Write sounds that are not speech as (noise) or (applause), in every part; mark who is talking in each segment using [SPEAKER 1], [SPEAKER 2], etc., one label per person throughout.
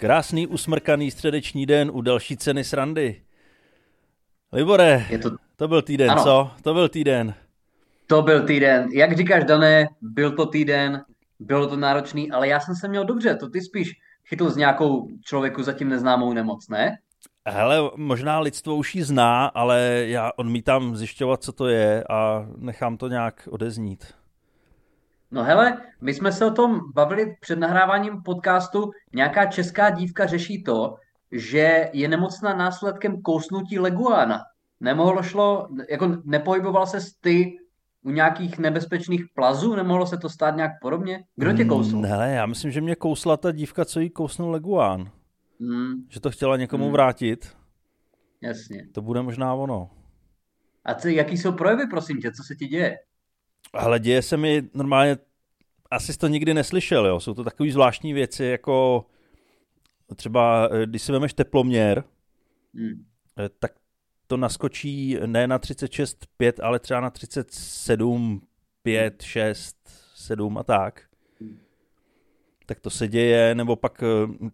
[SPEAKER 1] Krásný usmrkaný středeční den u další ceny srandy. Libore, je to... to byl týden, ano. co? To byl týden.
[SPEAKER 2] To byl týden. Jak říkáš, Dané, byl to týden, bylo to náročný, ale já jsem se měl dobře. To ty spíš chytl s nějakou člověku zatím neznámou nemoc, ne?
[SPEAKER 1] Hele, možná lidstvo už ji zná, ale já odmítám zjišťovat, co to je a nechám to nějak odeznít.
[SPEAKER 2] No hele, my jsme se o tom bavili před nahráváním podcastu. Nějaká česká dívka řeší to, že je nemocná následkem kousnutí leguána. Nemohlo šlo, jako nepohyboval se ty u nějakých nebezpečných plazů? Nemohlo se to stát nějak podobně? Kdo tě kousl?
[SPEAKER 1] Mm, hele, já myslím, že mě kousla ta dívka, co jí kousnul leguán. Mm. Že to chtěla někomu mm. vrátit.
[SPEAKER 2] Jasně.
[SPEAKER 1] To bude možná ono.
[SPEAKER 2] A co, jaký jsou projevy, prosím tě? Co se ti děje?
[SPEAKER 1] Ale děje se mi normálně, asi jsi to nikdy neslyšel, jo. Jsou to takové zvláštní věci, jako třeba, eh, když si vemeš teploměr, hmm. tak to naskočí ne na 36,5, ale třeba na 37, 5, 6, 7 a tak. Hmm. Tak to se děje, nebo pak eh,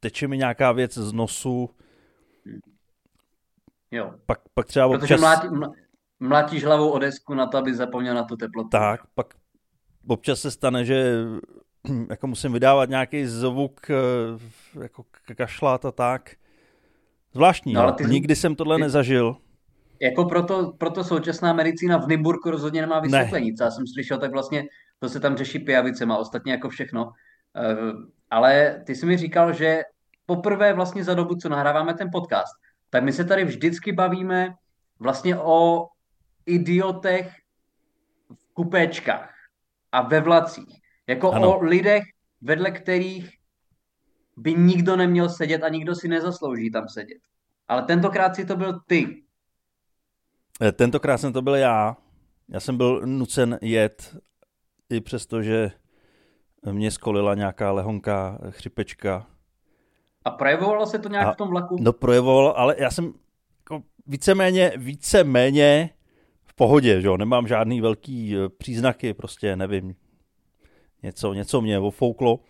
[SPEAKER 1] teče mi nějaká věc z nosu. Hmm.
[SPEAKER 2] Jo.
[SPEAKER 1] Pak, pak třeba
[SPEAKER 2] Protože občas... mlátí, mlátíš hlavou o desku na to, aby zapomněl na tu teplotu.
[SPEAKER 1] Tak, pak občas se stane, že (clears throat) jako musím vydávat nějaký zvuk, eh, jako kašlát a tak. Zvláštní, no, ale ty, nikdy jsem tohle ty, nezažil.
[SPEAKER 2] Jako proto, proto současná medicína v Nymburku rozhodně nemá vysvětlení. Ne. Co já jsem slyšel, tak vlastně to se tam řeší pijavicema, ostatně jako všechno. Uh, ale ty jsi mi říkal, že poprvé vlastně za dobu, co nahráváme ten podcast, tak my se tady vždycky bavíme vlastně o idiotech v kupéčkách a ve vlacích. Jako ano. o lidech, vedle kterých by nikdo neměl sedět a nikdo si nezaslouží tam sedět. Ale tentokrát si to byl ty.
[SPEAKER 1] Eh, tentokrát jsem to byl já. Já jsem byl nucen jet, i přesto, že mě skolila nějaká lehonká chřipečka.
[SPEAKER 2] A projevovalo se to nějak a, v tom vlaku?
[SPEAKER 1] No projevovalo, ale já jsem jako víceméně, víceméně pohodě, že jo? nemám žádný velký eh, příznaky, prostě nevím, něco, něco mě ofouklo.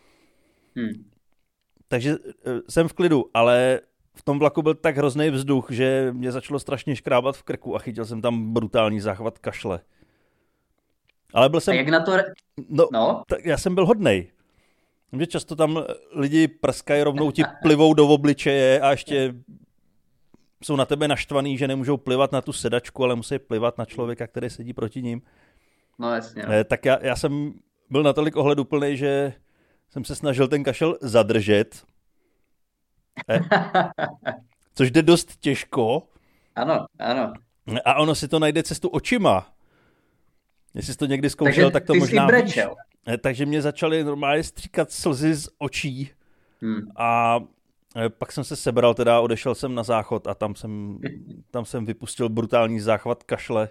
[SPEAKER 1] Hmm takže eh, jsem v klidu, ale v tom vlaku byl tak hrozný vzduch, že mě začalo strašně škrábat v krku a chytil jsem tam brutální záchvat kašle. Ale byl jsem...
[SPEAKER 2] A jak na to...
[SPEAKER 1] No, no? Tak já jsem byl hodnej. Že často tam lidi prskají, rovnou ti (laughs) plivou do obličeje a ještě jsou na tebe naštvaný, že nemůžou plivat na tu sedačku, ale musí plivat na člověka, který sedí proti ním.
[SPEAKER 2] No jasně. No.
[SPEAKER 1] Eh, tak já, já jsem byl natolik ohleduplný, že jsem se snažil ten kašel zadržet, eh? (laughs) což jde dost těžko.
[SPEAKER 2] Ano, ano.
[SPEAKER 1] A ono si to najde cestu očima. Jestli jsi to někdy zkoušel, Takže tak to možná víš. Eh, takže mě začaly normálně stříkat slzy z očí. Hmm. A pak jsem se sebral, teda odešel jsem na záchod a tam jsem, (laughs) tam jsem vypustil brutální záchvat kašle.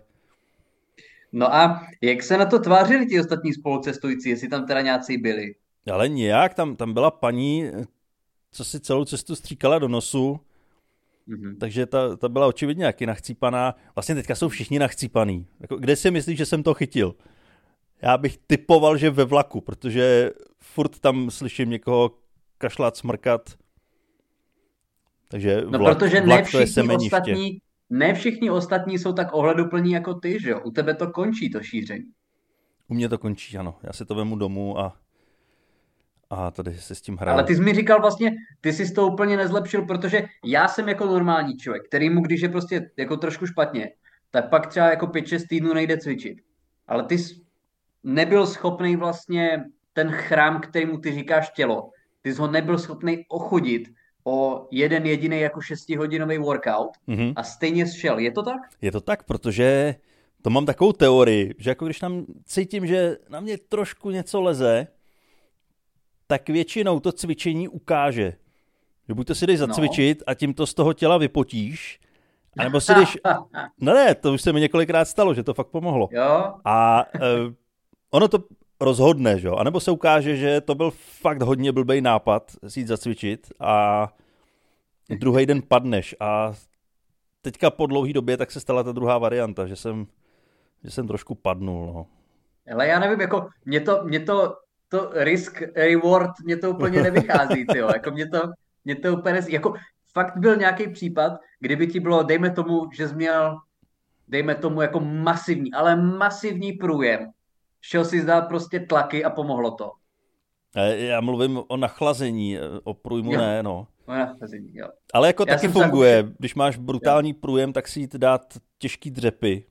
[SPEAKER 2] No a jak se na to tvářili ti ostatní spolucestující, jestli tam teda nějací byli?
[SPEAKER 1] Ale nějak, tam, tam byla paní, co si celou cestu stříkala do nosu, mm-hmm. takže ta, ta byla očividně jaký nachcípaná. Vlastně teďka jsou všichni nachcípaný. Jako, kde si myslíš, že jsem to chytil? Já bych typoval, že ve vlaku, protože furt tam slyším někoho kašlat, smrkat. Takže
[SPEAKER 2] no, vlak, protože vlak ne všichni ostatní, ne všichni ostatní jsou tak ohleduplní jako ty, že jo? U tebe to končí, to šíření.
[SPEAKER 1] U mě to končí, ano. Já si to vemu domů a a tady se s tím hrál.
[SPEAKER 2] Ale ty jsi mi říkal vlastně, ty jsi to úplně nezlepšil, protože já jsem jako normální člověk, který mu, když je prostě jako trošku špatně, tak pak třeba jako 5-6 týdnů nejde cvičit. Ale ty jsi nebyl schopný vlastně ten chrám, kterýmu ty říkáš tělo, ty jsi ho nebyl schopný ochudit o jeden jediný jako šestihodinový workout mm-hmm. a stejně šel. Je to tak?
[SPEAKER 1] Je to tak, protože to mám takovou teorii, že jako když nám cítím, že na mě trošku něco leze, tak většinou to cvičení ukáže. Že buď to si jdeš no. zacvičit no. a tím to z toho těla vypotíš, anebo si jdeš... (laughs) No ne, to už se mi několikrát stalo, že to fakt pomohlo.
[SPEAKER 2] Jo.
[SPEAKER 1] A uh, ono to rozhodne, že jo? A nebo se ukáže, že to byl fakt hodně blbý nápad si jít zacvičit a druhý den padneš a teďka po dlouhé době tak se stala ta druhá varianta, že jsem, že jsem trošku padnul, no.
[SPEAKER 2] Ale já nevím, jako mě to, mě to to risk reward mě to úplně nevychází, tyjo. (laughs) Jako mě to, mě to úplně, jako fakt byl nějaký případ, kdyby ti bylo, dejme tomu, že jsi měl, dejme tomu jako masivní, ale masivní průjem. Šel si zdát prostě tlaky a pomohlo to.
[SPEAKER 1] Já mluvím o nachlazení, o průjmu jo. ne, no.
[SPEAKER 2] O nachlazení, jo.
[SPEAKER 1] Ale jako Já taky funguje. Zakuši... Když máš brutální jo. průjem, tak si jít dát těžký dřepy.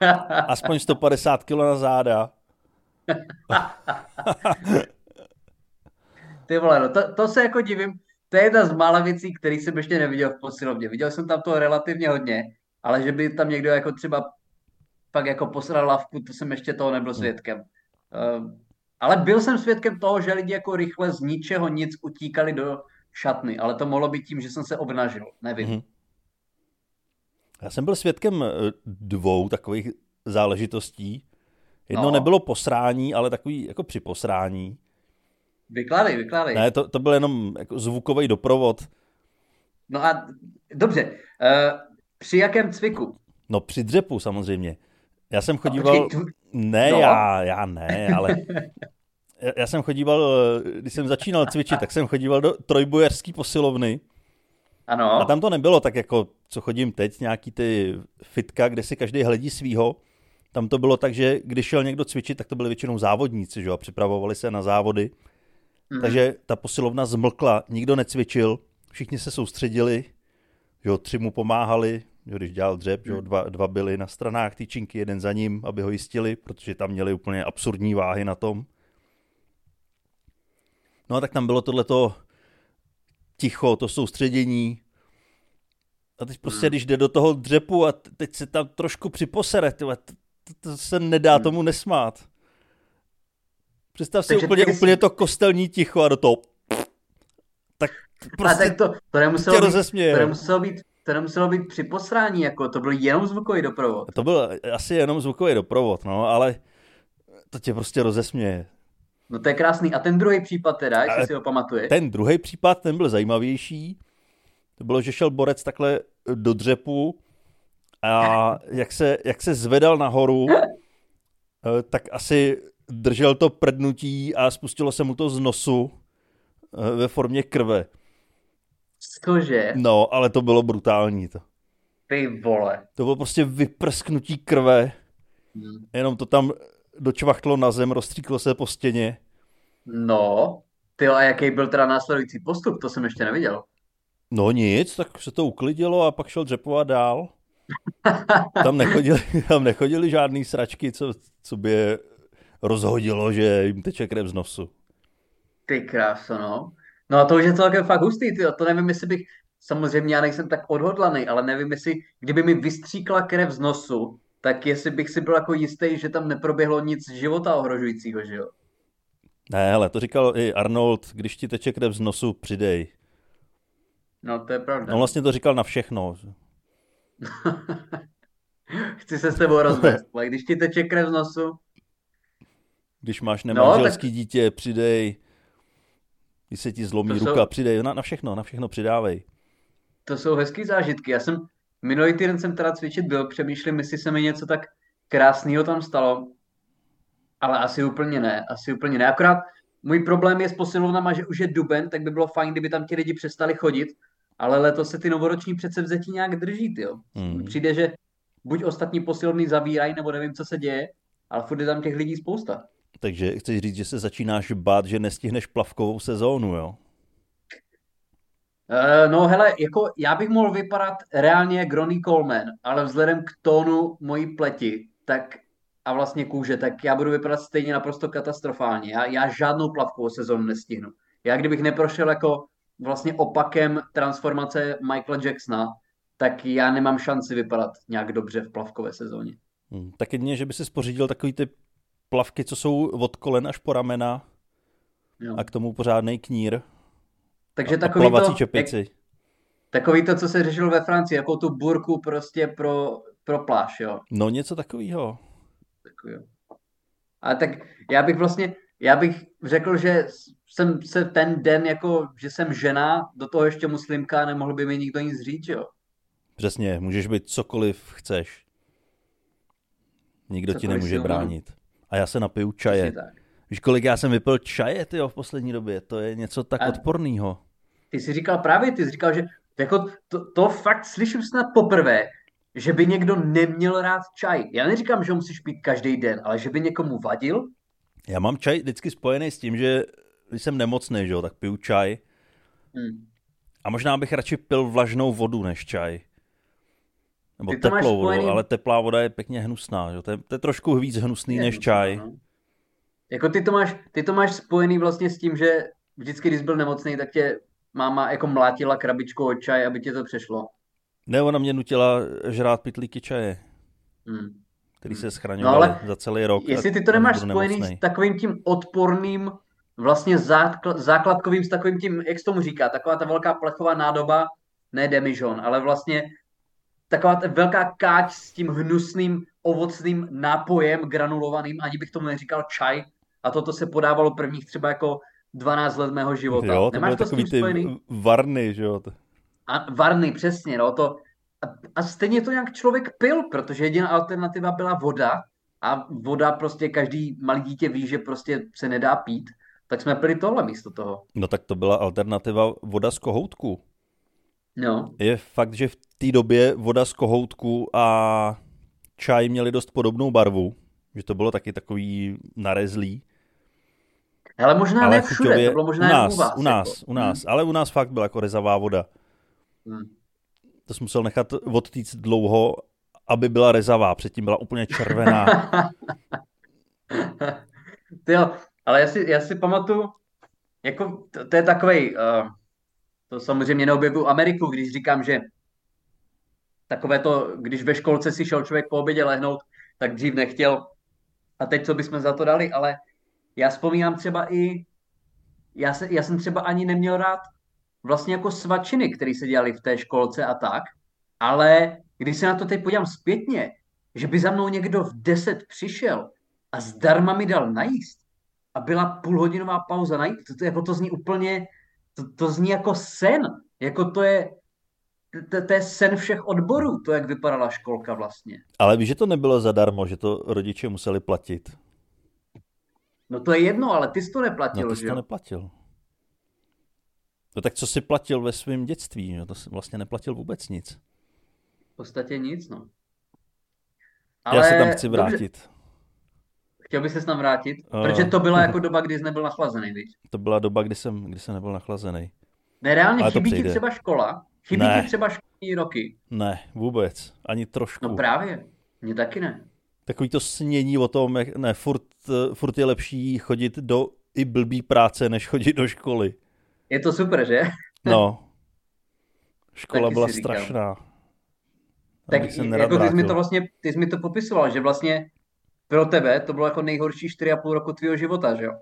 [SPEAKER 1] (laughs) Aspoň 150 kg na záda. (laughs)
[SPEAKER 2] Ty vole, no to, to se jako divím, to je jedna z mála věcí, který jsem ještě neviděl v posilovně. Viděl jsem tam to relativně hodně, ale že by tam někdo jako třeba pak jako posral lavku, to jsem ještě toho nebyl hmm. svědkem. Uh, ale byl jsem svědkem toho, že lidi jako rychle z ničeho nic utíkali do šatny, ale to mohlo být tím, že jsem se obnažil, nevím. Mm-hmm.
[SPEAKER 1] Já jsem byl svědkem eh, dvou takových záležitostí. Jedno no. nebylo posrání, ale takový jako při posrání.
[SPEAKER 2] Vykládej, vykládej.
[SPEAKER 1] Ne, to, to byl jenom jako zvukový doprovod.
[SPEAKER 2] No a dobře, uh, při jakém cviku?
[SPEAKER 1] No při dřepu samozřejmě. Já jsem chodíval... Ne, no. já, já ne, ale... já jsem chodíval, když jsem začínal cvičit, tak jsem chodíval do trojbojařský posilovny.
[SPEAKER 2] Ano.
[SPEAKER 1] A tam to nebylo tak jako, co chodím teď, nějaký ty fitka, kde si každý hledí svýho. Tam to bylo tak, že když šel někdo cvičit, tak to byli většinou závodníci, že jo, a připravovali se na závody. Mm. Takže ta posilovna zmlkla, nikdo necvičil, všichni se soustředili, že jo, tři mu pomáhali, když dělal dřep, že jo, mhm. dva, dva byli na stranách týčinky, jeden za ním, aby ho jistili, protože tam měli úplně absurdní váhy na tom. No a tak tam bylo tohleto ticho, to soustředění. A teď prostě, mm. když jde do toho dřepu a teď se tam trošku připosere, tyhle, to, to, se nedá mm. tomu nesmát. Představ si úplně, jsi... úplně to kostelní ticho a do toho tak prostě
[SPEAKER 2] a tak to, to nemuselo, být, to nemuselo být to nemuselo být při posrání, jako to byl jenom zvukový doprovod.
[SPEAKER 1] To byl asi jenom zvukový doprovod, no, ale to tě prostě rozesměje.
[SPEAKER 2] No to je krásný. A ten druhý případ teda, jestli si ho pamatuješ?
[SPEAKER 1] Ten druhý případ, ten byl zajímavější. To bylo, že šel borec takhle do dřepu a (laughs) jak se, jak se zvedal nahoru, (laughs) eh, tak asi držel to prdnutí a spustilo se mu to z nosu eh, ve formě krve.
[SPEAKER 2] Skože?
[SPEAKER 1] No, ale to bylo brutální to.
[SPEAKER 2] Ty vole.
[SPEAKER 1] To bylo prostě vyprsknutí krve. Hmm. Jenom to tam dočvachtlo na zem, rozstříklo se po stěně.
[SPEAKER 2] No, ty a jaký byl teda následující postup, to jsem ještě neviděl.
[SPEAKER 1] No nic, tak se to uklidilo a pak šel dřepovat dál. (laughs) Tam nechodili, tam nechodili žádný sračky, co, co by je rozhodilo, že jim teče krev z nosu.
[SPEAKER 2] Ty kráso, no. No a to už je celkem fakt hustý, tyjo. to nevím, jestli bych, samozřejmě já nejsem tak odhodlaný, ale nevím, jestli, kdyby mi vystříkla krev z nosu, tak jestli bych si byl jako jistý, že tam neproběhlo nic života ohrožujícího, že jo?
[SPEAKER 1] Ne, ale to říkal i Arnold, když ti teče krev z nosu, přidej.
[SPEAKER 2] No, to je pravda.
[SPEAKER 1] On vlastně to říkal na všechno. (laughs)
[SPEAKER 2] Chci se s tebou rozvést, ale když ti teče krev z nosu...
[SPEAKER 1] Když máš nemanželský no, tak... dítě, přidej. Když se ti zlomí to ruka, jsou... přidej. Na, na všechno, na všechno přidávej.
[SPEAKER 2] To jsou hezký zážitky. Já jsem minulý týden jsem teda cvičit byl, přemýšlím, jestli se mi něco tak krásného tam stalo. Ale asi úplně ne, asi úplně ne. Akorát můj problém je s posilovnama, že už je duben, tak by bylo fajn, kdyby tam ti lidi přestali chodit, ale letos se ty novoroční předsevzetí nějak drží, jo. Hmm. Přijde, že buď ostatní posilovny zavírají, nebo nevím, co se děje, ale furt je tam těch lidí spousta.
[SPEAKER 1] Takže chceš říct, že se začínáš bát, že nestihneš plavkovou sezónu, jo?
[SPEAKER 2] Uh, no hele, jako já bych mohl vypadat reálně jak Ronnie Coleman, ale vzhledem k tónu mojí pleti, tak a vlastně kůže, tak já budu vypadat stejně naprosto katastrofálně. Já, já žádnou plavkovou sezónu nestihnu. Já kdybych neprošel jako vlastně opakem transformace Michaela Jacksona, tak já nemám šanci vypadat nějak dobře v plavkové sezóně.
[SPEAKER 1] Hmm, tak jedině, že by si spořídil takový ty plavky, co jsou od kolen až po ramena jo. a k tomu pořádný knír.
[SPEAKER 2] Takže a, takový a to,
[SPEAKER 1] čepici. Jak,
[SPEAKER 2] takový to, co se řešilo ve Francii, jako tu burku prostě pro, pro pláž, jo?
[SPEAKER 1] No něco takového.
[SPEAKER 2] Takovýho. Ale tak já bych vlastně, já bych řekl, že jsem se ten den, jako, že jsem žena, do toho ještě muslimka, nemohl by mi nikdo nic říct, jo?
[SPEAKER 1] Přesně, můžeš být cokoliv chceš. Nikdo cokoliv ti nemůže bránit. A já se napiju čaje. Víš, kolik já jsem vypil čaje, tyjo, v poslední době? To je něco tak a... odporného.
[SPEAKER 2] ty jsi říkal právě, ty jsi říkal, že jako to, to fakt slyším snad poprvé, že by někdo neměl rád čaj. Já neříkám, že ho musíš pít každý den, ale že by někomu vadil.
[SPEAKER 1] Já mám čaj vždycky spojený s tím, že když jsem nemocný, že jo, tak piju čaj. Hmm. A možná bych radši pil vlažnou vodu než čaj. Nebo Ty teplou vodu, spojený... ale teplá voda je pěkně hnusná. Že? To, je, to je trošku víc hnusný je než hnusná, čaj. No.
[SPEAKER 2] Jako ty to, máš, ty to máš spojený vlastně s tím, že vždycky, když jsi byl nemocný, tak tě máma jako mlátila krabičkou od čaj, aby tě to přešlo.
[SPEAKER 1] Ne, ona mě nutila žrát pitlíky čaje, hmm. který se schraňoval no, ale za celý rok.
[SPEAKER 2] Jestli ty to nemáš spojený nemocnej. s takovým tím odporným, vlastně zákl, základkovým, s takovým tím, jak se tomu říká, taková ta velká plechová nádoba, ne demižon, ale vlastně taková ta velká káč s tím hnusným ovocným nápojem granulovaným, ani bych tomu neříkal čaj, a toto se podávalo prvních třeba jako 12 let mého života.
[SPEAKER 1] Jo, to Nemáš to s tím spojený? varny, že jo?
[SPEAKER 2] A varny, přesně, no, to... A, a stejně to nějak člověk pil, protože jediná alternativa byla voda a voda prostě každý malý dítě ví, že prostě se nedá pít, tak jsme pili tohle místo toho.
[SPEAKER 1] No tak to byla alternativa voda z kohoutku.
[SPEAKER 2] No.
[SPEAKER 1] Je fakt, že v té době voda z kohoutku a čaj měli dost podobnou barvu, že to bylo taky takový narezlý.
[SPEAKER 2] Ale možná ale ne všude, to bylo možná
[SPEAKER 1] u nás, u vás. U nás, jako. u nás, hmm. ale u nás fakt byla jako rezavá voda. Hmm. To jsem musel nechat odtýct dlouho, aby byla rezavá, předtím byla úplně červená. (laughs)
[SPEAKER 2] jo, ale já si, já si pamatuju, jako to, to je takovej, uh, to samozřejmě neobjevuju Ameriku, když říkám, že takové to, když ve školce si šel člověk po obědě lehnout, tak dřív nechtěl. A teď co bychom za to dali, ale já vzpomínám třeba i, já, se, já jsem třeba ani neměl rád vlastně jako svačiny, které se dělali v té školce a tak, ale když se na to teď podívám zpětně, že by za mnou někdo v 10 přišel a zdarma mi dal najíst a byla půlhodinová pauza najít, to, to, jako to zní úplně, to, to zní jako sen, jako to je, to, to je sen všech odborů, to, jak vypadala školka vlastně.
[SPEAKER 1] Ale víš, že to nebylo zadarmo, že to rodiče museli platit.
[SPEAKER 2] No to je jedno, ale ty jsi to neplatil,
[SPEAKER 1] no, ty jsi
[SPEAKER 2] že
[SPEAKER 1] to neplatil. No tak co jsi platil ve svém dětství? No, to jsi vlastně neplatil vůbec nic.
[SPEAKER 2] V podstatě nic, no.
[SPEAKER 1] Ale... Já se tam chci vrátit. Dobře.
[SPEAKER 2] Chtěl bys se tam vrátit? Uh... Protože to byla (laughs) jako doba, kdy jsi nebyl nachlazený, víš?
[SPEAKER 1] To byla doba, kdy jsem, kdy jsem nebyl nachlazený.
[SPEAKER 2] Ne, reálně Ale chybí ti třeba škola? Chybí ne. ti třeba školní roky?
[SPEAKER 1] Ne, vůbec. Ani trošku.
[SPEAKER 2] No právě. Mně taky ne.
[SPEAKER 1] Takový to snění o tom, jak ne, furt, furt je lepší chodit do i blbý práce, než chodit do školy.
[SPEAKER 2] Je to super, že?
[SPEAKER 1] No. (laughs) Škola byla strašná.
[SPEAKER 2] Tak jako ty jsi, mi to vlastně, ty jsi mi to popisoval, že vlastně pro tebe to bylo jako nejhorší 4,5 roku tvýho života, že jo?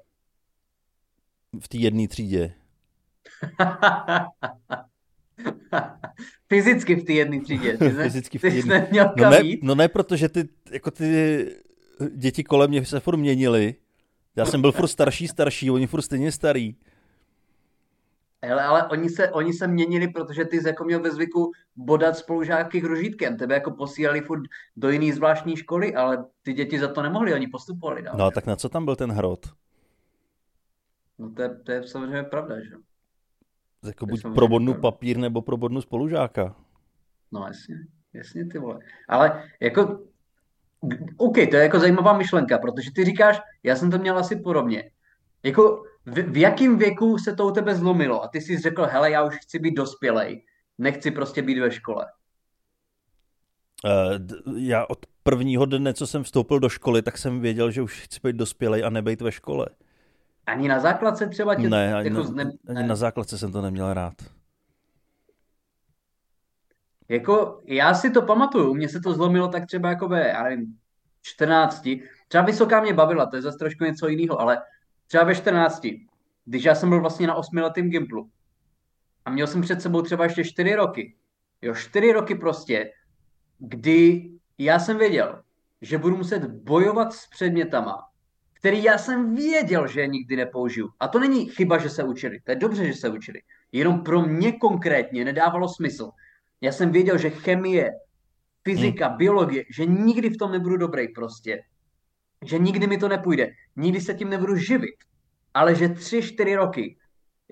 [SPEAKER 1] V té jedné třídě. (laughs)
[SPEAKER 2] Fyzicky v té jedné třídě. Ty ne,
[SPEAKER 1] Fyzicky v té jedné. No ne, no ne, protože ty, jako ty děti kolem mě se furt měnily. Já jsem byl furt starší, starší, oni furt stejně starý.
[SPEAKER 2] Hele, ale oni se, oni se měnili, protože ty jsi jako měl ve zvyku bodat spolužáky hrožítkem. Tebe jako posílali furt do jiný zvláštní školy, ale ty děti za to nemohli, oni postupovali dál.
[SPEAKER 1] No tak na co tam byl ten hrot?
[SPEAKER 2] No to je, to je samozřejmě pravda, že?
[SPEAKER 1] Jako buď pro bodnu papír nebo pro bodnu spolužáka.
[SPEAKER 2] No jasně, jasně ty vole. Ale jako, OK, to je jako zajímavá myšlenka, protože ty říkáš, já jsem to měl asi podobně. Jako v, v jakém věku se to u tebe zlomilo a ty jsi řekl, hele, já už chci být dospělej, nechci prostě být ve škole?
[SPEAKER 1] Uh, já od prvního dne, co jsem vstoupil do školy, tak jsem věděl, že už chci být dospělej a nebejt ve škole.
[SPEAKER 2] Ani na základce třeba tě...
[SPEAKER 1] Ne, ani, jako na, zne... ani ne. na základce jsem to neměl rád.
[SPEAKER 2] Jako, já si to pamatuju, mě se to zlomilo tak třeba jako ve, já nevím, 14. Třeba vysoká mě bavila, to je zase trošku něco jiného, ale třeba ve 14. Když já jsem byl vlastně na osmiletém Gimplu a měl jsem před sebou třeba ještě 4 roky. Jo, 4 roky prostě, kdy já jsem věděl, že budu muset bojovat s předmětama, který já jsem věděl, že je nikdy nepoužiju. A to není chyba, že se učili. To je dobře, že se učili. Jenom pro mě konkrétně nedávalo smysl. Já jsem věděl, že chemie, fyzika, hmm. biologie, že nikdy v tom nebudu dobrý prostě. Že nikdy mi to nepůjde. Nikdy se tím nebudu živit. Ale že tři, čtyři roky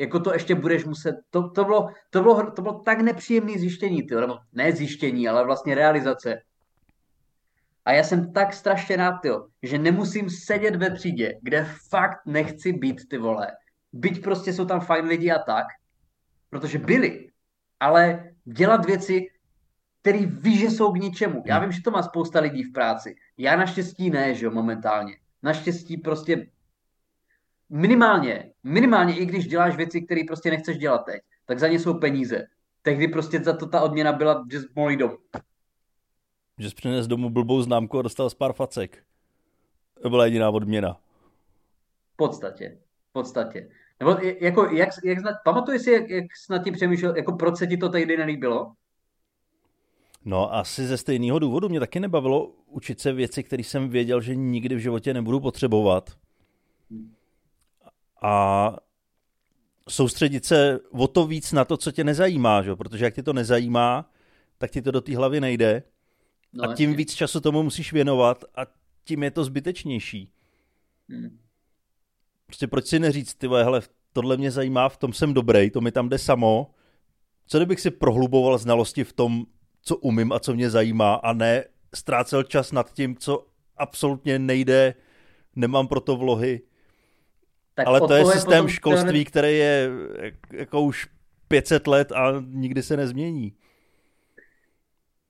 [SPEAKER 2] jako to ještě budeš muset, to, to, bylo, to, bylo, to bylo tak nepříjemné zjištění, tyjo, nebo ne zjištění, ale vlastně realizace. A já jsem tak strašně rád, tyjo, že nemusím sedět ve třídě, kde fakt nechci být, ty vole. Byť prostě jsou tam fajn lidi a tak, protože byli, ale dělat věci, který ví, že jsou k ničemu. Já hmm. vím, že to má spousta lidí v práci. Já naštěstí ne, že jo, momentálně. Naštěstí prostě minimálně, minimálně i když děláš věci, které prostě nechceš dělat teď, tak za ně jsou peníze. Tehdy prostě za to ta odměna byla, že mohl domů.
[SPEAKER 1] Že jsi přines domů blbou známku a dostal z pár facek. To byla jediná odměna.
[SPEAKER 2] V podstatě. V podstatě. Nebo jako, jak, jak pamatuješ si, jak, jak jsi nad tím přemýšlel, jako proč se ti to tehdy nelíbilo?
[SPEAKER 1] No asi ze stejného důvodu. Mě taky nebavilo učit se věci, které jsem věděl, že nikdy v životě nebudu potřebovat. A soustředit se o to víc na to, co tě nezajímá, že? protože jak tě to nezajímá, tak ti to do té hlavy nejde. No, a tím víc času tomu musíš věnovat a tím je to zbytečnější. Hmm. Prostě proč si neříct, ty hele, tohle mě zajímá, v tom jsem dobrý, to mi tam jde samo. Co kdybych si prohluboval znalosti v tom, co umím a co mě zajímá a ne ztrácel čas nad tím, co absolutně nejde, nemám pro to vlohy. Tak Ale to je systém školství, který je jako už 500 let a nikdy se nezmění.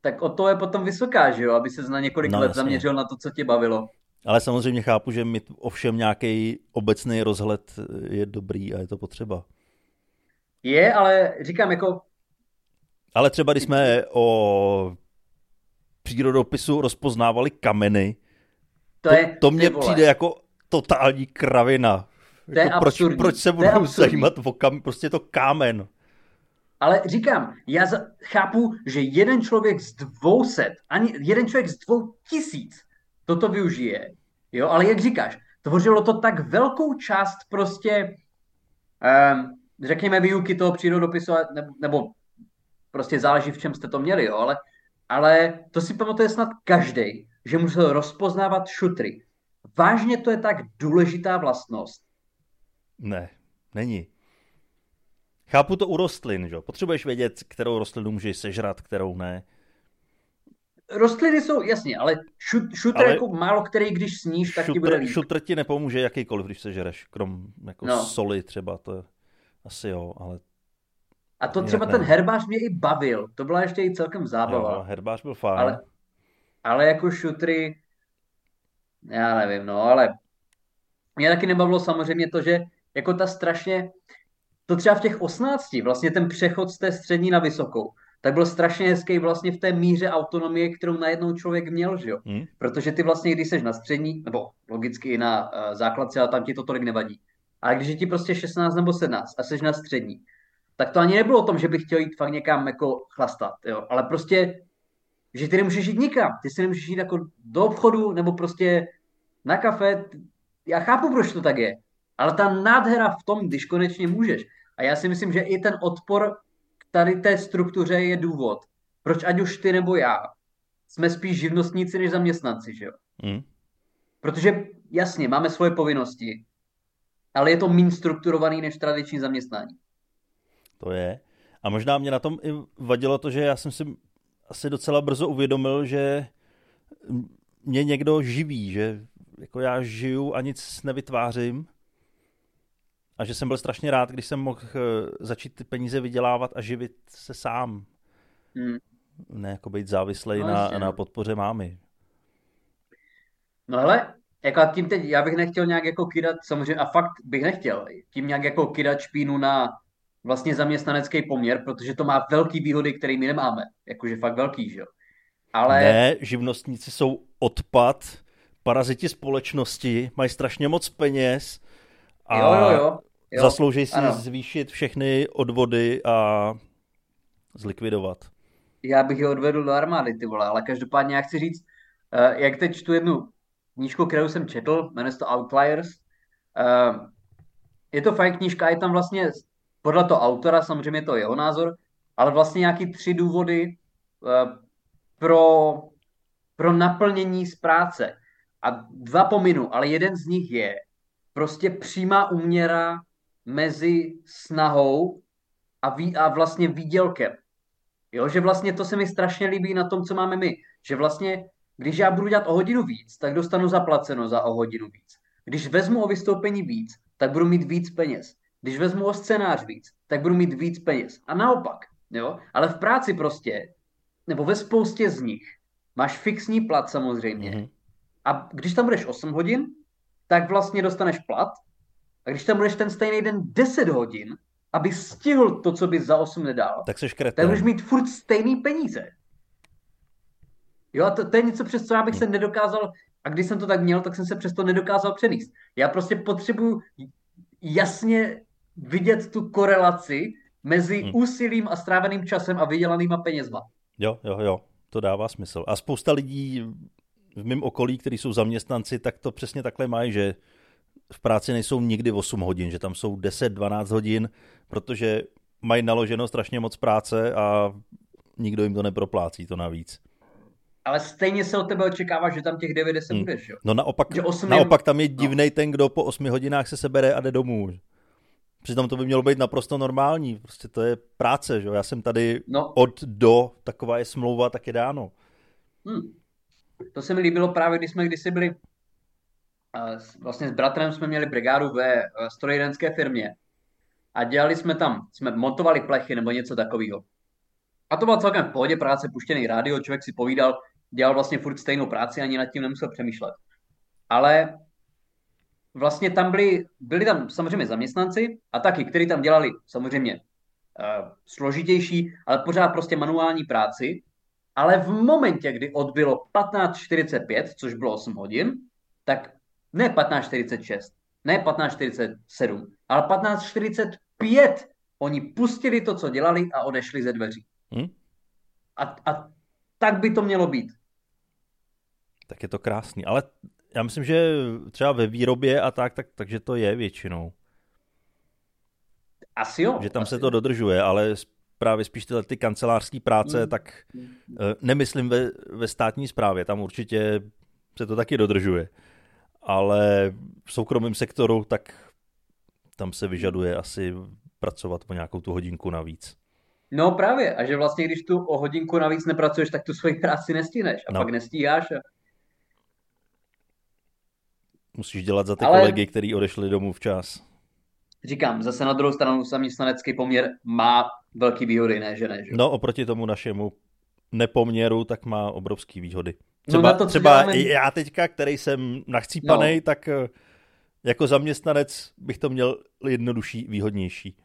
[SPEAKER 2] Tak o to je potom vysoká, že jo? Aby se na několik no, let jasně. zaměřil na to, co tě bavilo.
[SPEAKER 1] Ale samozřejmě chápu, že mít ovšem nějaký obecný rozhled je dobrý a je to potřeba.
[SPEAKER 2] Je, ale říkám jako...
[SPEAKER 1] Ale třeba když jsme o přírodopisu rozpoznávali kameny, to, to, je, to mně přijde jako totální kravina.
[SPEAKER 2] To jako je
[SPEAKER 1] proč, proč se budu zajímat o kam, prostě to kámen.
[SPEAKER 2] Ale říkám, já za, chápu, že jeden člověk z dvouset, ani jeden člověk z dvou tisíc toto využije. Jo, ale jak říkáš, tvořilo to tak velkou část prostě, um, řekněme, výuky toho přírodopisu, nebo, nebo prostě záleží, v čem jste to měli, jo, ale, ale to si pamatuje snad každý, že musel rozpoznávat šutry. Vážně to je tak důležitá vlastnost.
[SPEAKER 1] Ne, není. Chápu to u rostlin, že? Potřebuješ vědět, kterou rostlinu můžeš sežrat, kterou ne.
[SPEAKER 2] Rostliny jsou, jasně, ale šut, šutr ale jako málo který, když sníš, tak šutr, ti bude líp.
[SPEAKER 1] Šutr ti nepomůže jakýkoliv, když sežereš, krom jako no. soli třeba, to je, asi jo, ale...
[SPEAKER 2] A to třeba ten herbář mě i bavil, to byla ještě i celkem zábava. Jo,
[SPEAKER 1] herbář byl fajn.
[SPEAKER 2] Ale, ale jako šutry, já nevím, no, ale mě taky nebavilo samozřejmě to, že jako ta strašně, to třeba v těch 18, vlastně ten přechod z té střední na vysokou, tak byl strašně hezký vlastně v té míře autonomie, kterou najednou člověk měl, že jo? Hmm. Protože ty vlastně, když jsi na střední, nebo logicky i na uh, základce, ale tam ti to tolik nevadí. Ale když je ti prostě 16 nebo 17 a jsi na střední, tak to ani nebylo o tom, že bych chtěl jít fakt někam jako chlastat, jo? ale prostě, že ty nemůžeš jít nikam, ty si nemůžeš jít jako do obchodu nebo prostě na kafe, já chápu, proč to tak je, ale ta nádhera v tom, když konečně můžeš. A já si myslím, že i ten odpor k tady té struktuře je důvod, proč ať už ty nebo já jsme spíš živnostníci než zaměstnanci, že jo? Mm. Protože jasně, máme svoje povinnosti, ale je to méně strukturovaný než tradiční zaměstnání.
[SPEAKER 1] To je. A možná mě na tom i vadilo to, že já jsem si asi docela brzo uvědomil, že mě někdo živí, že jako já žiju a nic nevytvářím a že jsem byl strašně rád, když jsem mohl eh, začít ty peníze vydělávat a živit se sám. Hmm. Ne jako být závislý no, na, na podpoře mámy.
[SPEAKER 2] No ale, jako tím teď, já bych nechtěl nějak jako kydat, samozřejmě, a fakt bych nechtěl, tím nějak jako kydat špínu na vlastně zaměstnanecký poměr, protože to má velký výhody, které my nemáme. Jakože fakt velký, že jo.
[SPEAKER 1] Ale... Ne, živnostníci jsou odpad, paraziti společnosti, mají strašně moc peněz a jo, jo, jo. Jo, Zaslouží si ano. zvýšit všechny odvody a zlikvidovat.
[SPEAKER 2] Já bych je odvedl do armády, ty vole, ale každopádně já chci říct, uh, jak teď čtu jednu knížku, kterou jsem četl, jmenuje se to Outliers. Uh, je to fajn knížka, je tam vlastně podle toho autora, samozřejmě je to jeho názor, ale vlastně nějaký tři důvody uh, pro, pro naplnění z práce. A dva pominu, ale jeden z nich je prostě přímá úměra mezi snahou a, vý, a vlastně výdělkem. Jo, že vlastně to se mi strašně líbí na tom, co máme my. Že vlastně, když já budu dělat o hodinu víc, tak dostanu zaplaceno za o hodinu víc. Když vezmu o vystoupení víc, tak budu mít víc peněz. Když vezmu o scénář víc, tak budu mít víc peněz. A naopak, jo? Ale v práci prostě, nebo ve spoustě z nich, máš fixní plat samozřejmě. Mm-hmm. A když tam budeš 8 hodin, tak vlastně dostaneš plat. A když tam budeš ten stejný den 10 hodin, aby stihl to, co by za 8 nedal,
[SPEAKER 1] tak, seš
[SPEAKER 2] tak budeš mít furt stejný peníze. Jo, a to, to je něco, přes co já bych se nedokázal, a když jsem to tak měl, tak jsem se přesto nedokázal přenést. Já prostě potřebuji jasně vidět tu korelaci mezi hmm. úsilím a stráveným časem a vydělanýma penězma.
[SPEAKER 1] Jo, jo, jo, to dává smysl. A spousta lidí v mém okolí, kteří jsou zaměstnanci, tak to přesně takhle mají, že v práci nejsou nikdy 8 hodin, že tam jsou 10-12 hodin, protože mají naloženo strašně moc práce a nikdo jim to neproplácí, to navíc.
[SPEAKER 2] Ale stejně se od tebe očekává, že tam těch 90 hmm. budeš, jo?
[SPEAKER 1] No naopak, že 8 naopak tam je divný no. ten, kdo po 8 hodinách se sebere a jde domů. Přitom to by mělo být naprosto normální, prostě to je práce, že jo? Já jsem tady no. od do, taková je smlouva, tak je dáno.
[SPEAKER 2] Hmm. To se mi líbilo právě, když jsme kdysi byli, vlastně s bratrem jsme měli brigádu ve strojírenské firmě a dělali jsme tam, jsme montovali plechy nebo něco takového. A to byla celkem v pohodě práce, puštěný rádio, člověk si povídal, dělal vlastně furt stejnou práci, ani nad tím nemusel přemýšlet. Ale vlastně tam byli, byli tam samozřejmě zaměstnanci a taky, kteří tam dělali samozřejmě uh, složitější, ale pořád prostě manuální práci. Ale v momentě, kdy odbylo 15.45, což bylo 8 hodin, tak ne 15.46, ne 15.47, ale 15.45 oni pustili to, co dělali a odešli ze dveří. Hmm? A, a tak by to mělo být.
[SPEAKER 1] Tak je to krásný, ale já myslím, že třeba ve výrobě a tak, tak takže to je většinou.
[SPEAKER 2] Asi jo.
[SPEAKER 1] Že tam
[SPEAKER 2] asi
[SPEAKER 1] se to dodržuje, ale právě spíš tyhle ty kancelářské práce, mm. tak uh, nemyslím ve, ve státní správě, tam určitě se to taky dodržuje. Ale v soukromém sektoru, tak tam se vyžaduje asi pracovat po nějakou tu hodinku navíc.
[SPEAKER 2] No právě, a že vlastně, když tu o hodinku navíc nepracuješ, tak tu svoji práci nestihneš a no. pak nestíháš. A...
[SPEAKER 1] Musíš dělat za ty Ale... kolegy, kteří odešli domů včas.
[SPEAKER 2] Říkám, zase na druhou stranu zaměstnanecký poměr má velký výhody, ne že ne? Že?
[SPEAKER 1] No oproti tomu našemu nepoměru, tak má obrovský výhody. Třeba, no to, třeba děláme... já teďka, který jsem nachcípaný, no. tak eh, jako zaměstnanec bych to měl jednodušší, výhodnější.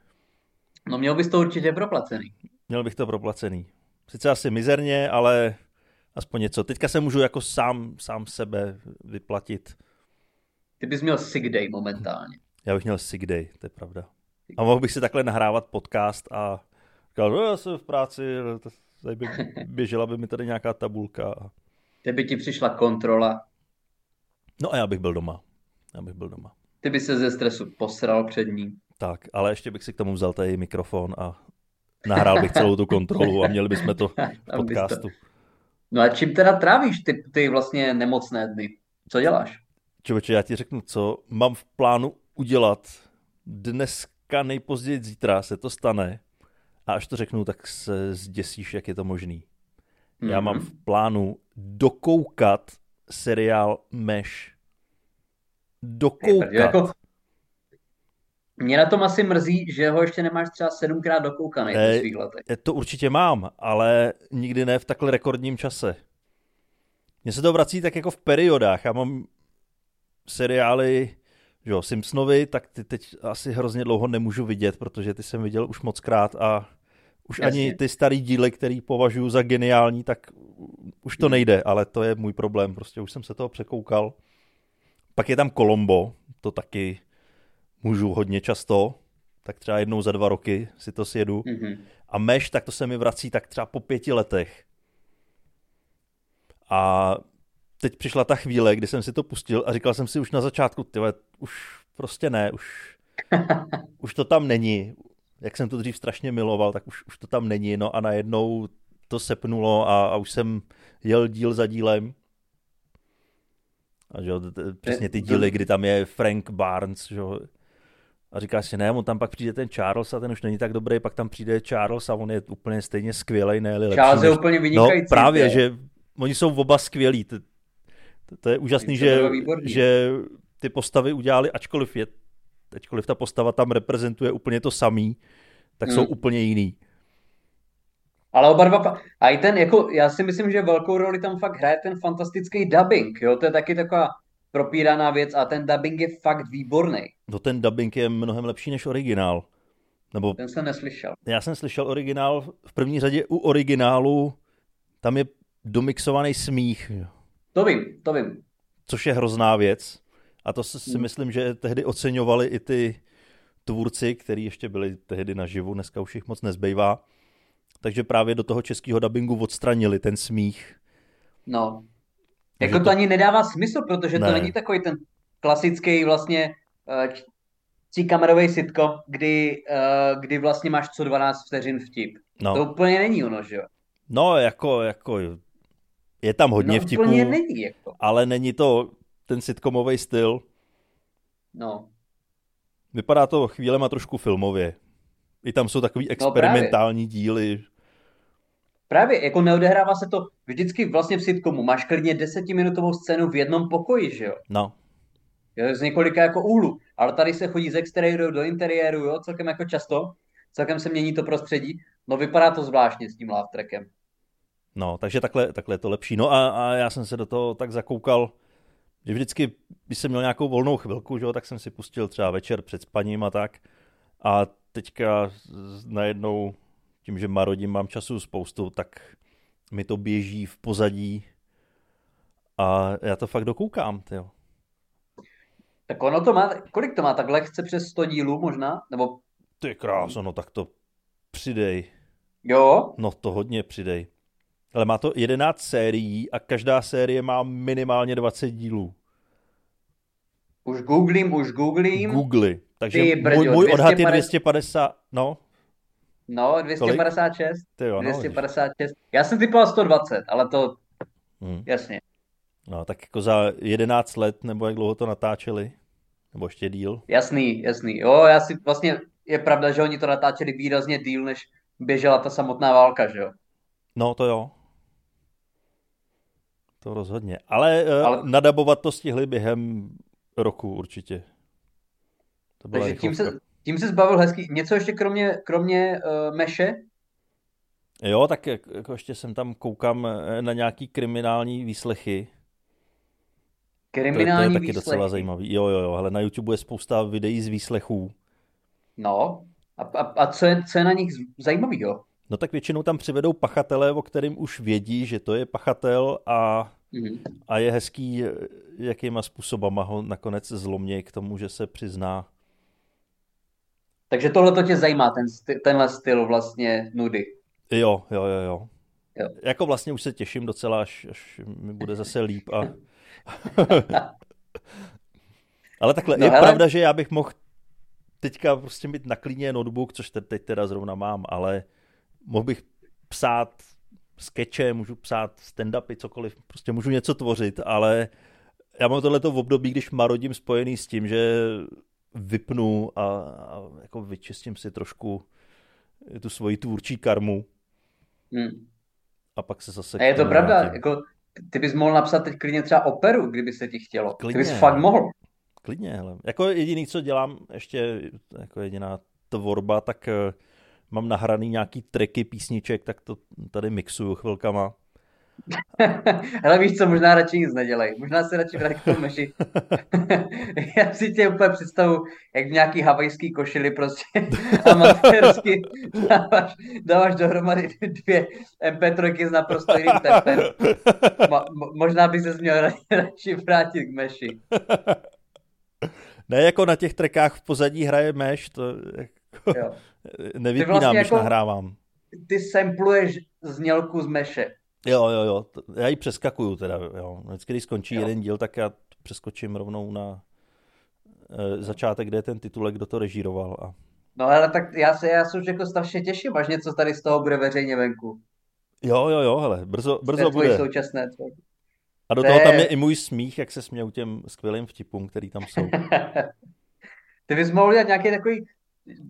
[SPEAKER 2] No měl bys to určitě proplacený.
[SPEAKER 1] Měl bych to proplacený. Sice asi mizerně, ale aspoň něco. Teďka se můžu jako sám, sám sebe vyplatit.
[SPEAKER 2] Ty bys měl sick day momentálně.
[SPEAKER 1] Já bych měl sick day, to je pravda. A mohl bych si takhle nahrávat podcast a říkal, no já jsem v práci, tady by (laughs) běžela by mi tady nějaká tabulka. A...
[SPEAKER 2] Ty ti přišla kontrola.
[SPEAKER 1] No a já bych byl doma. Já bych byl doma.
[SPEAKER 2] Ty by se ze stresu posral před ním.
[SPEAKER 1] Tak, ale ještě bych si k tomu vzal tady mikrofon a nahrál bych celou tu kontrolu a měli bychom to (laughs) v podcastu.
[SPEAKER 2] No a čím teda trávíš ty, ty vlastně nemocné dny? Co děláš?
[SPEAKER 1] Čověče, já ti řeknu, co mám v plánu udělat. Dneska nejpozději zítra se to stane a až to řeknu, tak se zděsíš, jak je to možný. Mm-hmm. Já mám mhm. v plánu dokoukat seriál Mesh. Dokoukat. Hey, jako,
[SPEAKER 2] mě na tom asi mrzí, že ho ještě nemáš třeba sedmkrát dokoukaný e, po svých letech.
[SPEAKER 1] To určitě mám, ale nikdy ne v takhle rekordním čase. Mně se to vrací tak jako v periodách. Já mám seriály, že jo, Simpsonovi, tak ty teď asi hrozně dlouho nemůžu vidět, protože ty jsem viděl už moc krát a už Jasně. ani ty starý díly, který považuji za geniální, tak už to nejde, ale to je můj problém, prostě už jsem se toho překoukal. Pak je tam Colombo, to taky můžu hodně často, tak třeba jednou za dva roky si to sjedu. Mm-hmm. A Meš, tak to se mi vrací tak třeba po pěti letech. A teď přišla ta chvíle, kdy jsem si to pustil a říkal jsem si už na začátku, tyhle, už prostě ne, už, (laughs) už to tam není. Jak jsem to dřív strašně miloval, tak už, už to tam není. No a najednou to sepnulo a, a už jsem jel díl za dílem. A že přesně ty díly, kdy tam je Frank Barnes, že A říká si, ne, on tam pak přijde ten Charles a ten už není tak dobrý, pak tam přijde Charles a on je úplně stejně skvělý, ne lepší.
[SPEAKER 2] Charles je než... úplně vynikající.
[SPEAKER 1] No právě, je. že oni jsou oba skvělí. To, to, to je úžasný, že, že ty postavy udělali, ačkoliv je ačkoliv ta postava tam reprezentuje úplně to samý, tak hmm. jsou úplně jiný.
[SPEAKER 2] Ale oba dva, a i ten, jako, já si myslím, že velkou roli tam fakt hraje ten fantastický dubbing, jo, to je taky taková propíraná věc a ten dubbing je fakt výborný.
[SPEAKER 1] No ten dubbing je mnohem lepší než originál.
[SPEAKER 2] Nebo... Ten jsem neslyšel.
[SPEAKER 1] Já jsem slyšel originál, v první řadě u originálu tam je domixovaný smích.
[SPEAKER 2] To vím, to vím.
[SPEAKER 1] Což je hrozná věc. A to si hmm. myslím, že tehdy oceňovali i ty tvůrci, kteří ještě byli tehdy naživu, dneska už jich moc nezbývá. Takže právě do toho českého dubbingu odstranili ten smích.
[SPEAKER 2] No. Jako to... to ani nedává smysl, protože ne. to není takový ten klasický vlastně uh, kamerový sitcom, kdy, uh, kdy vlastně máš co 12 vteřin vtip. No. To úplně není ono, že jo?
[SPEAKER 1] No, jako, jako je tam hodně no, vtipů, není, jako. ale není to ten sitcomový styl.
[SPEAKER 2] No.
[SPEAKER 1] Vypadá to chvílema trošku filmově. I tam jsou takový no, experimentální no díly.
[SPEAKER 2] Právě, jako neodehrává se to vždycky vlastně v sitcomu. Máš klidně desetiminutovou scénu v jednom pokoji, že jo?
[SPEAKER 1] No.
[SPEAKER 2] Jo, z několika jako úhlu. Ale tady se chodí z exteriéru do interiéru, jo, celkem jako často. Celkem se mění to prostředí. No vypadá to zvláštně s tím laugh trackem.
[SPEAKER 1] No, takže takhle, takhle je to lepší. No a, a já jsem se do toho tak zakoukal, že vždycky, když jsem měl nějakou volnou chvilku, že, tak jsem si pustil třeba večer před spaním a tak. A teďka najednou, tím, že marodím, mám času spoustu, tak mi to běží v pozadí a já to fakt dokoukám, tyjo.
[SPEAKER 2] Tak ono to má, kolik to má, tak lehce přes 100 dílů možná? Nebo...
[SPEAKER 1] Ty krásno, no tak to přidej.
[SPEAKER 2] Jo?
[SPEAKER 1] No to hodně přidej. Ale má to 11 sérií a každá série má minimálně 20 dílů.
[SPEAKER 2] Už googlím, už googlím.
[SPEAKER 1] Googly. Takže Ty, brďo, můj, můj odhad je 250, no.
[SPEAKER 2] No, 256. Ty jo, 256. No, Já jsem typoval 120, ale to, hmm. jasně.
[SPEAKER 1] No, tak jako za 11 let, nebo jak dlouho to natáčeli? Nebo ještě díl?
[SPEAKER 2] Jasný, jasný. Jo, já si vlastně, je pravda, že oni to natáčeli výrazně díl, než běžela ta samotná válka, že jo?
[SPEAKER 1] No, to jo. To rozhodně. Ale, eh, Ale... nadabovat to stihli během roku určitě.
[SPEAKER 2] To byla Takže tím se, tím se zbavil hezký. Něco ještě kromě, kromě uh, Meše?
[SPEAKER 1] Jo, tak jako ještě jsem tam koukám eh, na nějaký kriminální výslechy.
[SPEAKER 2] Kriminální
[SPEAKER 1] to, to je taky výslechy. docela zajímavý. Jo, jo, jo, ale na YouTube je spousta videí z výslechů.
[SPEAKER 2] No, a, a, a co, je, co je na nich zajímavého?
[SPEAKER 1] No tak většinou tam přivedou pachatele, o kterým už vědí, že to je pachatel a, mm. a je hezký, jakýma způsobama ho nakonec zlomě k tomu, že se přizná.
[SPEAKER 2] Takže tohle to tě zajímá, ten, tenhle styl vlastně nudy.
[SPEAKER 1] Jo, jo, jo, jo. jo. Jako vlastně už se těším docela, až, až mi bude zase líp a... (laughs) Ale takhle, no, je hele. pravda, že já bych mohl teďka prostě mít na klíně notebook, což teď teda zrovna mám, ale mohl bych psát skeče, můžu psát stand-upy, cokoliv, prostě můžu něco tvořit, ale já mám tohleto v období, když marodím spojený s tím, že vypnu a, a jako vyčistím si trošku tu svoji tvůrčí karmu. Hmm. A pak se zase...
[SPEAKER 2] A je to pravda, vrátím. jako ty bys mohl napsat teď klidně třeba operu, kdyby se ti chtělo. Klidně. Ty bys fakt mohl.
[SPEAKER 1] Klidně, hele. Jako jediný, co dělám, ještě jako jediná tvorba, tak eh, mám nahraný nějaký treky písniček, tak to tady mixuju chvilkama. (laughs)
[SPEAKER 2] Ale víš co, možná radši nic nedělej. Možná se radši vrátí k tomu meši. (laughs) Já si tě úplně představu, jak v nějaký havajský košili prostě (laughs) amatérsky dáváš, dáváš dohromady dvě MP3 s naprosto jiným tempem. Mo, možná by se měl radši vrátit k meši.
[SPEAKER 1] Ne, jako na těch trekách v pozadí hraje meš, to jako... Jo. Nevypínám, vlastně když jako, nahrávám.
[SPEAKER 2] Ty sampluješ znělku z meše.
[SPEAKER 1] Jo, jo, jo. Já ji přeskakuju teda, jo. Vždycky, když skončí jo. jeden díl, tak já přeskočím rovnou na e, začátek, kde je ten titulek, kdo to režíroval. A...
[SPEAKER 2] No ale tak já se, já se už jako strašně těším, až něco tady z toho bude veřejně venku.
[SPEAKER 1] Jo, jo, jo, hele, brzo, brzo bude.
[SPEAKER 2] současné.
[SPEAKER 1] A do toho tam je i můj smích, jak se směju těm skvělým vtipům, který tam jsou. (laughs)
[SPEAKER 2] Ty bys mohl dělat nějaký takový,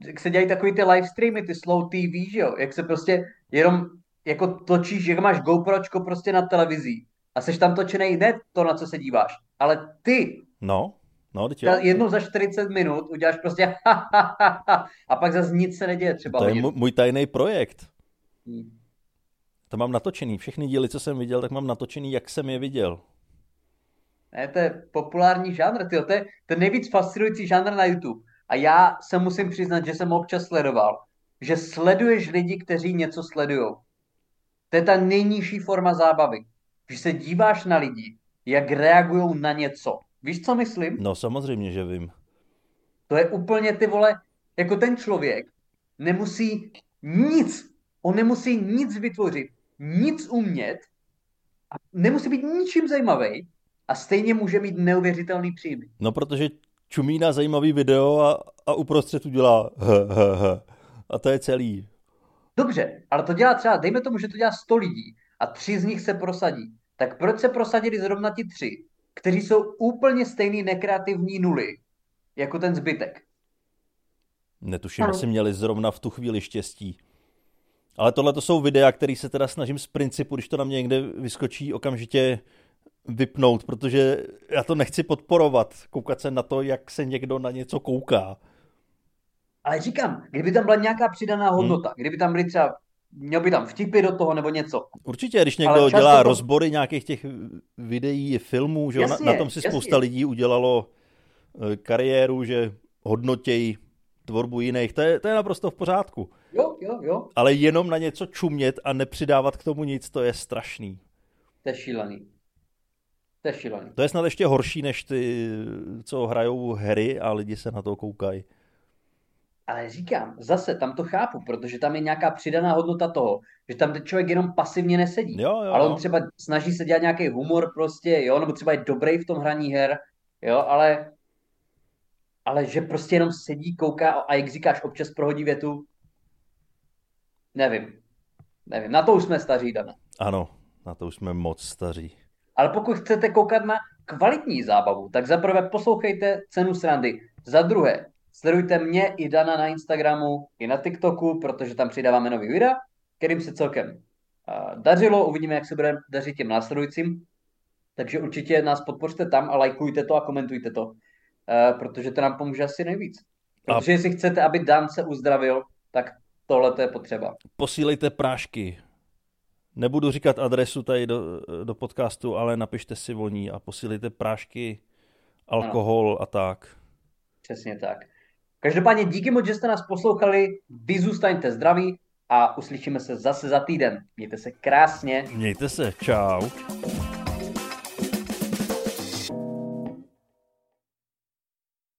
[SPEAKER 2] jak se dělají takový ty live streamy, ty slow TV, že jo? Jak se prostě jenom jako točíš, jak máš GoPročko prostě na televizi a seš tam točený ne to, na co se díváš, ale ty.
[SPEAKER 1] No, no, teď jo.
[SPEAKER 2] Jednou za 40 minut uděláš prostě (laughs) ha, ha, ha, ha, a pak zase nic se neděje třeba.
[SPEAKER 1] To hodin. je můj tajný projekt. Hmm. To mám natočený. Všechny díly, co jsem viděl, tak mám natočený, jak jsem je viděl.
[SPEAKER 2] Ne, to je populární žánr, tyjo. To je ten nejvíc fascinující žánr na YouTube. A já se musím přiznat, že jsem občas sledoval. Že sleduješ lidi, kteří něco sledují. To je ta nejnižší forma zábavy. Že se díváš na lidi, jak reagují na něco. Víš, co myslím?
[SPEAKER 1] No samozřejmě, že vím.
[SPEAKER 2] To je úplně ty vole, jako ten člověk nemusí nic, on nemusí nic vytvořit, nic umět, a nemusí být ničím zajímavý a stejně může mít neuvěřitelný příjmy.
[SPEAKER 1] No, protože čumí na zajímavý video a, a uprostřed udělá he, he, he. a to je celý.
[SPEAKER 2] Dobře, ale to dělá třeba, dejme tomu, že to dělá 100 lidí a tři z nich se prosadí. Tak proč se prosadili zrovna ti tři, kteří jsou úplně stejný nekreativní nuly, jako ten zbytek?
[SPEAKER 1] Netuším, jestli měli zrovna v tu chvíli štěstí. Ale tohle to jsou videa, které se teda snažím z principu, když to na mě někde vyskočí, okamžitě vypnout, protože já to nechci podporovat, koukat se na to, jak se někdo na něco kouká.
[SPEAKER 2] Ale říkám, kdyby tam byla nějaká přidaná hmm. hodnota, hmm. kdyby tam byly třeba, měl by tam vtipy do toho nebo něco.
[SPEAKER 1] Určitě, když někdo dělá to... rozbory nějakých těch videí, filmů, že jasně, na, na tom si jasně. spousta lidí udělalo eh, kariéru, že hodnotějí tvorbu jiných, to je, to je naprosto v pořádku.
[SPEAKER 2] Jo, jo, jo.
[SPEAKER 1] Ale jenom na něco čumět a nepřidávat k tomu nic, to je strašný.
[SPEAKER 2] To je šílený. To je šílený.
[SPEAKER 1] To je snad ještě horší, než ty, co hrajou hry a lidi se na to koukají.
[SPEAKER 2] Ale říkám, zase tam to chápu, protože tam je nějaká přidaná hodnota toho, že tam ten člověk jenom pasivně nesedí.
[SPEAKER 1] Jo, jo,
[SPEAKER 2] ale on třeba snaží se dělat nějaký humor prostě, jo, nebo třeba je dobrý v tom hraní her, jo, ale ale že prostě jenom sedí, kouká a jak říkáš, občas prohodí větu, nevím. Nevím, na to už jsme staří, Dana.
[SPEAKER 1] Ano, na to už jsme moc staří.
[SPEAKER 2] Ale pokud chcete koukat na kvalitní zábavu, tak za prvé poslouchejte cenu srandy. Za druhé, sledujte mě i Dana na Instagramu i na TikToku, protože tam přidáváme nový videa, kterým se celkem uh, dařilo. Uvidíme, jak se bude dařit těm následujícím. Takže určitě nás podpořte tam a lajkujte to a komentujte to, uh, protože to nám pomůže asi nejvíc. Protože a... jestli chcete, aby Dan se uzdravil, tak tohle to je potřeba.
[SPEAKER 1] Posílejte prášky Nebudu říkat adresu tady do, do podcastu, ale napište si o ní a posílejte prášky, alkohol ano. a tak.
[SPEAKER 2] Přesně tak. Každopádně díky moc, že jste nás poslouchali, vy zůstaňte zdraví a uslyšíme se zase za týden. Mějte se krásně.
[SPEAKER 1] Mějte se, čau.